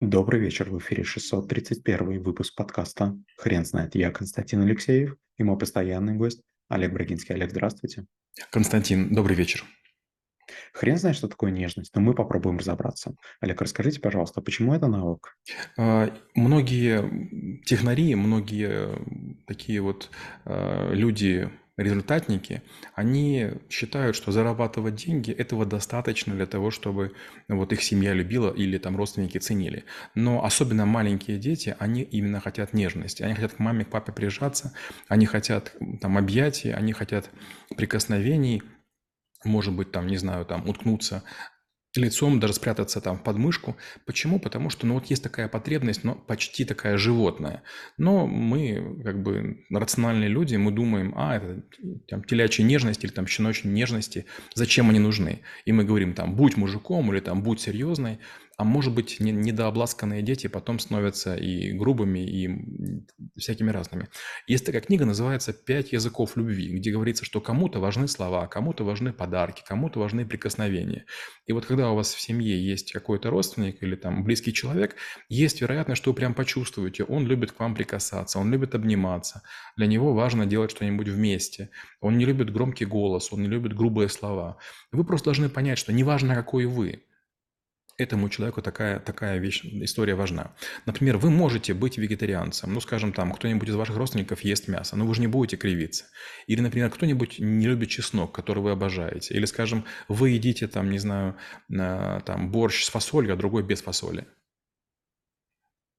Добрый вечер, в эфире 631 выпуск подкаста «Хрен знает». Я Константин Алексеев и мой постоянный гость Олег Брагинский. Олег, здравствуйте. Константин, добрый вечер. Хрен знает, что такое нежность, но мы попробуем разобраться. Олег, расскажите, пожалуйста, почему это навык? А, Многие технари, многие такие вот а, люди, результатники, они считают, что зарабатывать деньги этого достаточно для того, чтобы вот их семья любила или там родственники ценили. Но особенно маленькие дети, они именно хотят нежности. Они хотят к маме, к папе прижаться, они хотят там объятий, они хотят прикосновений, может быть, там, не знаю, там уткнуться лицом, даже спрятаться там в подмышку. Почему? Потому что, ну, вот есть такая потребность, но почти такая животная. Но мы, как бы, рациональные люди, мы думаем, а, это там телячья нежность или там щеночьи нежности, зачем они нужны? И мы говорим там, будь мужиком или там, будь серьезной. А может быть, недообласканные дети потом становятся и грубыми, и всякими разными. Есть такая книга, называется «Пять языков любви», где говорится, что кому-то важны слова, кому-то важны подарки, кому-то важны прикосновения. И вот когда у вас в семье есть какой-то родственник или там близкий человек, есть вероятность, что вы прям почувствуете, он любит к вам прикасаться, он любит обниматься, для него важно делать что-нибудь вместе, он не любит громкий голос, он не любит грубые слова. Вы просто должны понять, что неважно, какой вы, этому человеку такая, такая вещь, история важна. Например, вы можете быть вегетарианцем, ну, скажем, там, кто-нибудь из ваших родственников ест мясо, но вы же не будете кривиться. Или, например, кто-нибудь не любит чеснок, который вы обожаете. Или, скажем, вы едите, там, не знаю, там, борщ с фасолью, а другой без фасоли.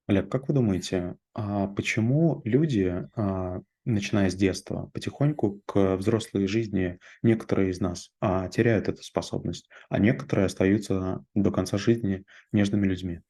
Олег, как вы думаете, а почему люди а, начиная с детства, потихоньку к взрослой жизни некоторые из нас а, теряют эту способность, а некоторые остаются до конца жизни нежными людьми.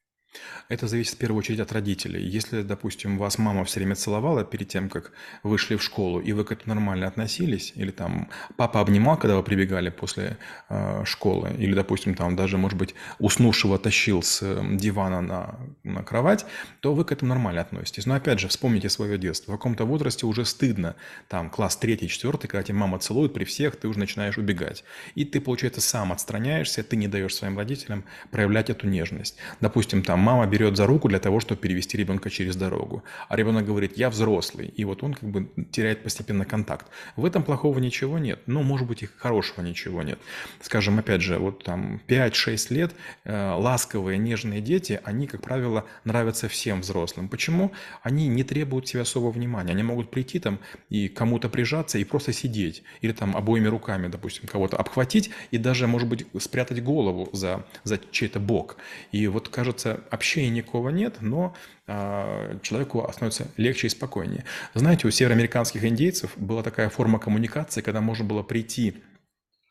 Это зависит в первую очередь от родителей. Если, допустим, вас мама все время целовала перед тем, как вышли в школу, и вы к этому нормально относились, или там папа обнимал, когда вы прибегали после э, школы, или, допустим, там даже, может быть, уснувшего тащил с дивана на, на кровать, то вы к этому нормально относитесь. Но опять же, вспомните свое детство. В каком-то возрасте уже стыдно, там, класс третий, четвертый, когда тебя мама целует при всех, ты уже начинаешь убегать. И ты, получается, сам отстраняешься, ты не даешь своим родителям проявлять эту нежность. Допустим, там мама берет за руку для того, чтобы перевести ребенка через дорогу. А ребенок говорит, я взрослый. И вот он как бы теряет постепенно контакт. В этом плохого ничего нет. Ну, может быть, и хорошего ничего нет. Скажем, опять же, вот там 5-6 лет э, ласковые, нежные дети, они, как правило, нравятся всем взрослым. Почему? Они не требуют себе особого внимания. Они могут прийти там и кому-то прижаться и просто сидеть. Или там обоими руками, допустим, кого-то обхватить и даже, может быть, спрятать голову за, за чей-то бок. И вот, кажется, общения никакого нет, но э, человеку становится легче и спокойнее. Знаете, у североамериканских индейцев была такая форма коммуникации, когда можно было прийти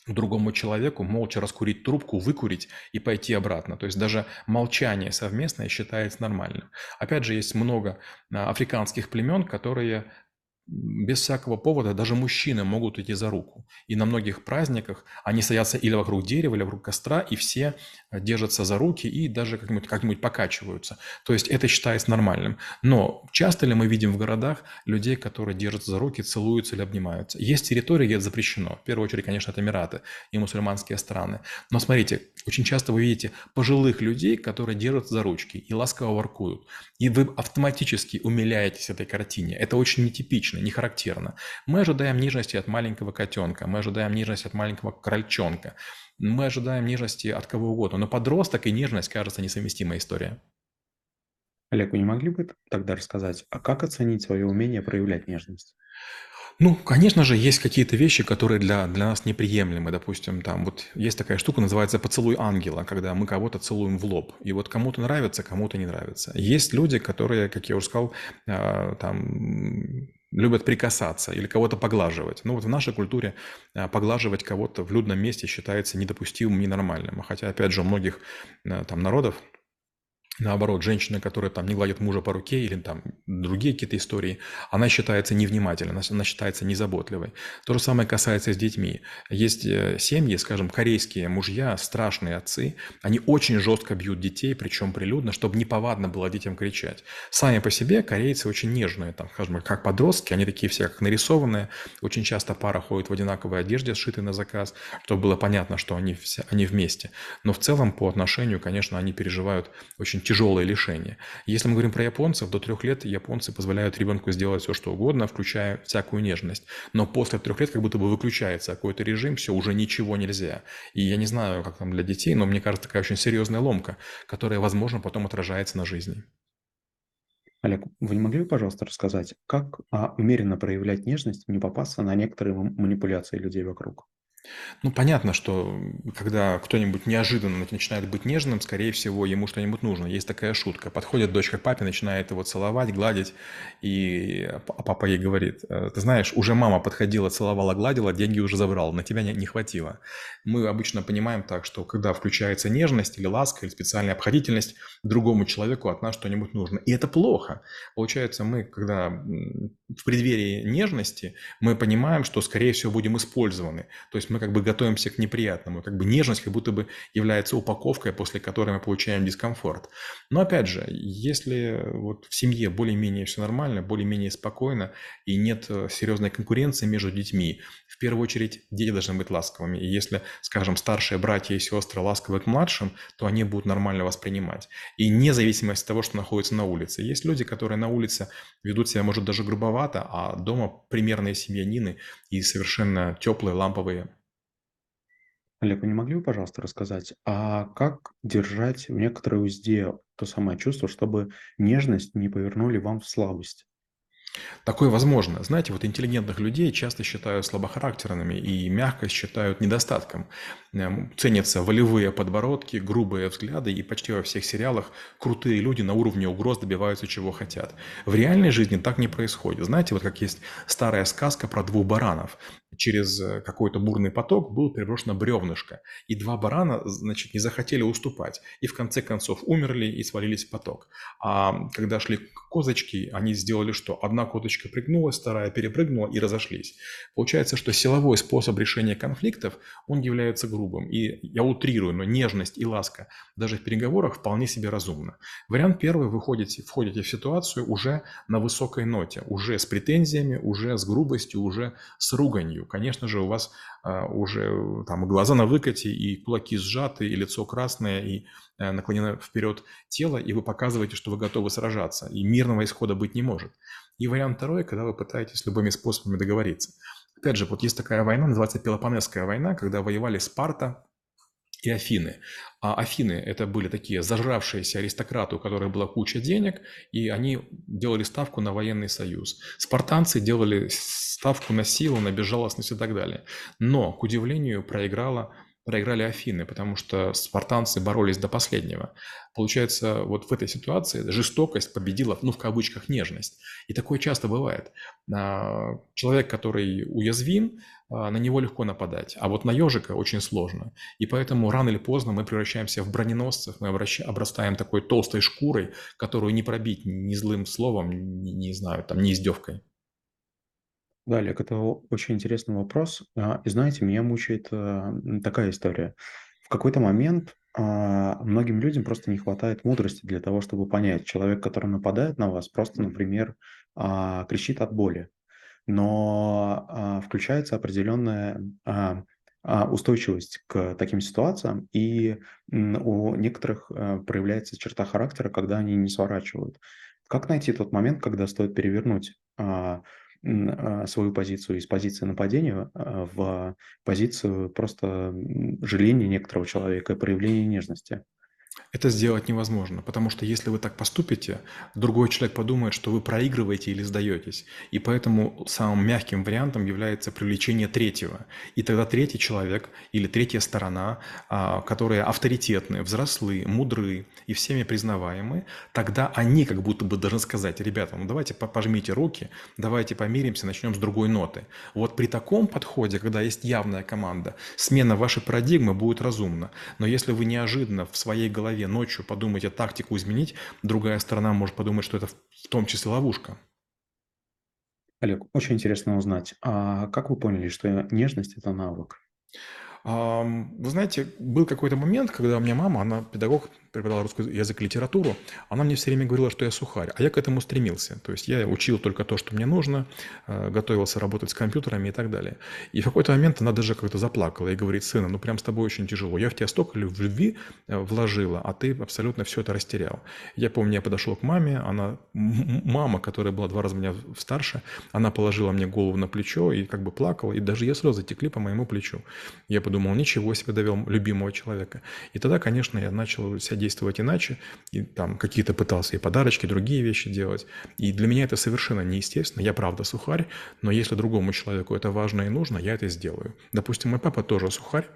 другому человеку, молча раскурить трубку, выкурить и пойти обратно. То есть даже молчание совместное считается нормальным. Опять же, есть много а, африканских племен, которые без всякого повода даже мужчины могут идти за руку. И на многих праздниках они садятся или вокруг дерева, или вокруг костра, и все э, держатся за руки и даже как-нибудь как покачиваются. То есть это считается нормальным. Но часто ли мы видим в городах людей, которые держатся за руки, целуются или обнимаются? Есть территории, где это запрещено. В первую очередь, конечно, это Эмираты и мусульманские страны. Но смотрите, очень часто вы видите пожилых людей, которые держатся за ручки и ласково воркуют. И вы автоматически умиляетесь этой картине. Это очень нетипично, не характерно. Мы ожидаем нежности от маленького котенка, мы ожидаем нежности от маленького крольчонка, мы ожидаем нежности от кого угодно. Но подросток и нежность, кажется, несовместимая история. Олег, вы не могли бы тогда рассказать, а как оценить свое умение проявлять нежность? Ну, конечно же, есть какие-то вещи, которые для, для нас неприемлемы. Допустим, там вот есть такая штука, называется поцелуй ангела, когда мы кого-то целуем в лоб. И вот кому-то нравится, кому-то не нравится. Есть люди, которые, как я уже сказал, а, там любят прикасаться или кого-то поглаживать. Ну вот в нашей культуре а, поглаживать кого-то в людном месте считается недопустимым, ненормальным. Хотя, опять же, у многих а, там народов Наоборот, женщина, которая там не гладит мужа по руке или там другие какие-то истории, она считается невнимательной, она считается незаботливой. То же самое касается с детьми. Есть э, семьи, скажем, корейские мужья, страшные отцы, они очень жестко бьют детей, причем прилюдно, чтобы неповадно было детям кричать. Сами по себе корейцы очень нежные, там, скажем, как подростки, они такие все как нарисованные. Очень часто пара ходит в одинаковой одежде, сшитой на заказ, чтобы было понятно, что они, все, они вместе. Но в целом по отношению, конечно, они переживают очень очень тяжелое лишение. Если мы говорим про японцев, до трех лет японцы позволяют ребенку сделать все, что угодно, включая всякую нежность. Но после трех лет как будто бы выключается какой-то режим, все, уже ничего нельзя. И я не знаю, как там для детей, но мне кажется, такая очень серьезная ломка, которая, возможно, потом отражается на жизни. Олег, вы не могли бы, пожалуйста, рассказать, как а, умеренно проявлять нежность, не попасться на некоторые манипуляции людей вокруг? Ну, понятно, что когда кто-нибудь неожиданно начинает быть нежным, скорее всего, ему что-нибудь нужно. Есть такая шутка. Подходит дочка к папе, начинает его целовать, гладить, и а папа ей говорит, «Э, ты знаешь, уже мама подходила, целовала, гладила, деньги уже забрал, на тебя не, не хватило. Мы обычно понимаем так, что когда включается нежность или ласка, или специальная обходительность, другому человеку от нас что-нибудь нужно. И это плохо. Получается, мы, когда в преддверии нежности, мы понимаем, что, скорее всего, будем использованы. То есть мы как бы готовимся к неприятному. Как бы нежность как будто бы является упаковкой, после которой мы получаем дискомфорт. Но опять же, если вот в семье более-менее все нормально, более-менее спокойно и нет э, серьезной конкуренции между детьми, в первую очередь дети должны быть ласковыми. И если, скажем, старшие братья и сестры ласковы к младшим, то они будут нормально воспринимать. И вне зависимости от того, что находится на улице. Есть люди, которые на улице ведут себя, может, даже грубовато, а дома примерные семьянины и совершенно теплые, ламповые Олег, вы не могли бы, пожалуйста, рассказать, а как держать в некоторой узде то самое чувство, чтобы нежность не повернули вам в слабость? Такое возможно. Знаете, вот интеллигентных людей часто считают слабохарактерными и мягкость считают недостатком. Эм, ценятся волевые подбородки, грубые взгляды, и почти во всех сериалах крутые люди на уровне угроз добиваются чего хотят. В реальной жизни так не происходит. Знаете, вот как есть старая сказка про двух баранов через э, какой-то бурный поток было переброшено бревнышко. И два барана, значит, не захотели уступать. И в конце концов умерли и свалились в поток. А когда шли козочки, они сделали что? Одна козочка прыгнула, вторая перепрыгнула и разошлись. Получается, что силовой способ решения конфликтов, он является грубым. И я утрирую, но нежность и ласка даже в переговорах вполне себе разумно. Вариант первый, вы входите, входите в ситуацию уже на высокой ноте, уже с претензиями, уже с грубостью, уже с руганью болью. Конечно же, у вас а, уже э, там глаза на выкате, и кулаки сжаты, и лицо красное, и э, наклонено вперед тело, и вы показываете, что вы готовы сражаться, и мирного исхода быть не может. И вариант второй, когда вы пытаетесь любыми способами договориться. Опять же, вот есть такая война, называется Пелопонесская война, когда воевали Спарта и Афины. А Афины – это были такие зажравшиеся аристократы, у которых была куча денег, и они делали ставку на военный союз. Спартанцы делали ставку на силу, на безжалостность и так далее. Но, к удивлению, проиграла проиграли Афины, потому что спартанцы боролись до последнего. Получается, вот в этой ситуации жестокость победила, ну, в кавычках, нежность. И такое часто бывает. А, человек, который уязвим, на него легко нападать, а вот на ежика очень сложно. И поэтому рано или поздно мы превращаемся в броненосцев, мы обрастаем такой толстой шкурой, которую не пробить ни злым словом, ни, не знаю, там, ни издевкой. Да, Олег, это очень интересный вопрос. А, И знаете, меня мучает э, такая история. В какой-то момент а, многим людям просто не хватает мудрости для того, чтобы понять, человек, который нападает на вас, просто, например, а, кричит от боли. Но а, включается определенная а, а, устойчивость к таким ситуациям, и у некоторых а, проявляется черта характера, когда они не сворачивают. Как найти тот момент, когда стоит перевернуть а, свою позицию из позиции нападения в позицию просто жаления некоторого человека и проявления нежности. Это сделать невозможно, потому что если вы так поступите, другой человек подумает, что вы проигрываете или сдаетесь. И поэтому самым мягким вариантом является привлечение третьего. И тогда третий человек или третья сторона, а, которые авторитетные, взрослые, мудрые и всеми признаваемые, тогда они как будто бы должны сказать, ребята, ну давайте пожмите руки, давайте помиримся, начнем с другой ноты. Вот при таком подходе, когда есть явная команда, смена вашей парадигмы будет разумна. Но если вы неожиданно в своей голове голове ночью подумайте тактику изменить, другая сторона может подумать, что это в том числе ловушка. Олег, очень интересно узнать, а как вы поняли, что нежность– это навык? Вы знаете, был какой-то момент, когда у меня мама, она педагог преподавала русский язык и литературу, она мне все время говорила, что я сухарь, а я к этому стремился. То есть я учил только то, что мне нужно, э, готовился работать с компьютерами и так далее. И в какой-то момент она даже как-то заплакала и говорит, сына, ну прям с тобой очень тяжело. Я в тебя столько любви э, вложила, а ты абсолютно все это растерял. Я помню, я подошел к маме, она, мама, которая была два раза меня старше, она положила мне голову на плечо и как бы плакала, и даже ее слезы текли по моему плечу. Я подумал, ничего себе довел любимого человека. И тогда, конечно, я начал себя действовать иначе, и там какие-то пытался и подарочки, другие вещи делать. И для меня это совершенно неестественно. Я правда сухарь, но если другому человеку это важно и нужно, я это сделаю. Допустим, мой папа тоже сухарь,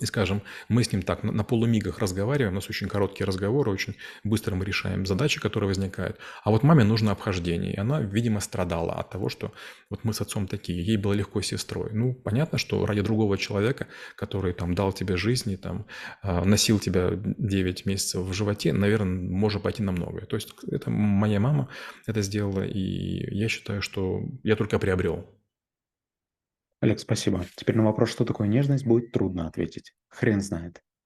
и, скажем, мы с ним так на, полумигах разговариваем, у нас очень короткие разговоры, очень быстро мы решаем задачи, которые возникают. А вот маме нужно обхождение, и она, видимо, страдала от того, что вот мы с отцом такие, ей было легко с сестрой. Ну, понятно, что ради другого человека, который там дал тебе жизнь и там а, носил тебя 9 месяцев в животе, наверное, можно пойти на многое. То есть это моя мама это сделала, и я считаю, что я только приобрел Олег, спасибо. Теперь на вопрос, что такое нежность, будет трудно ответить. Хрен знает.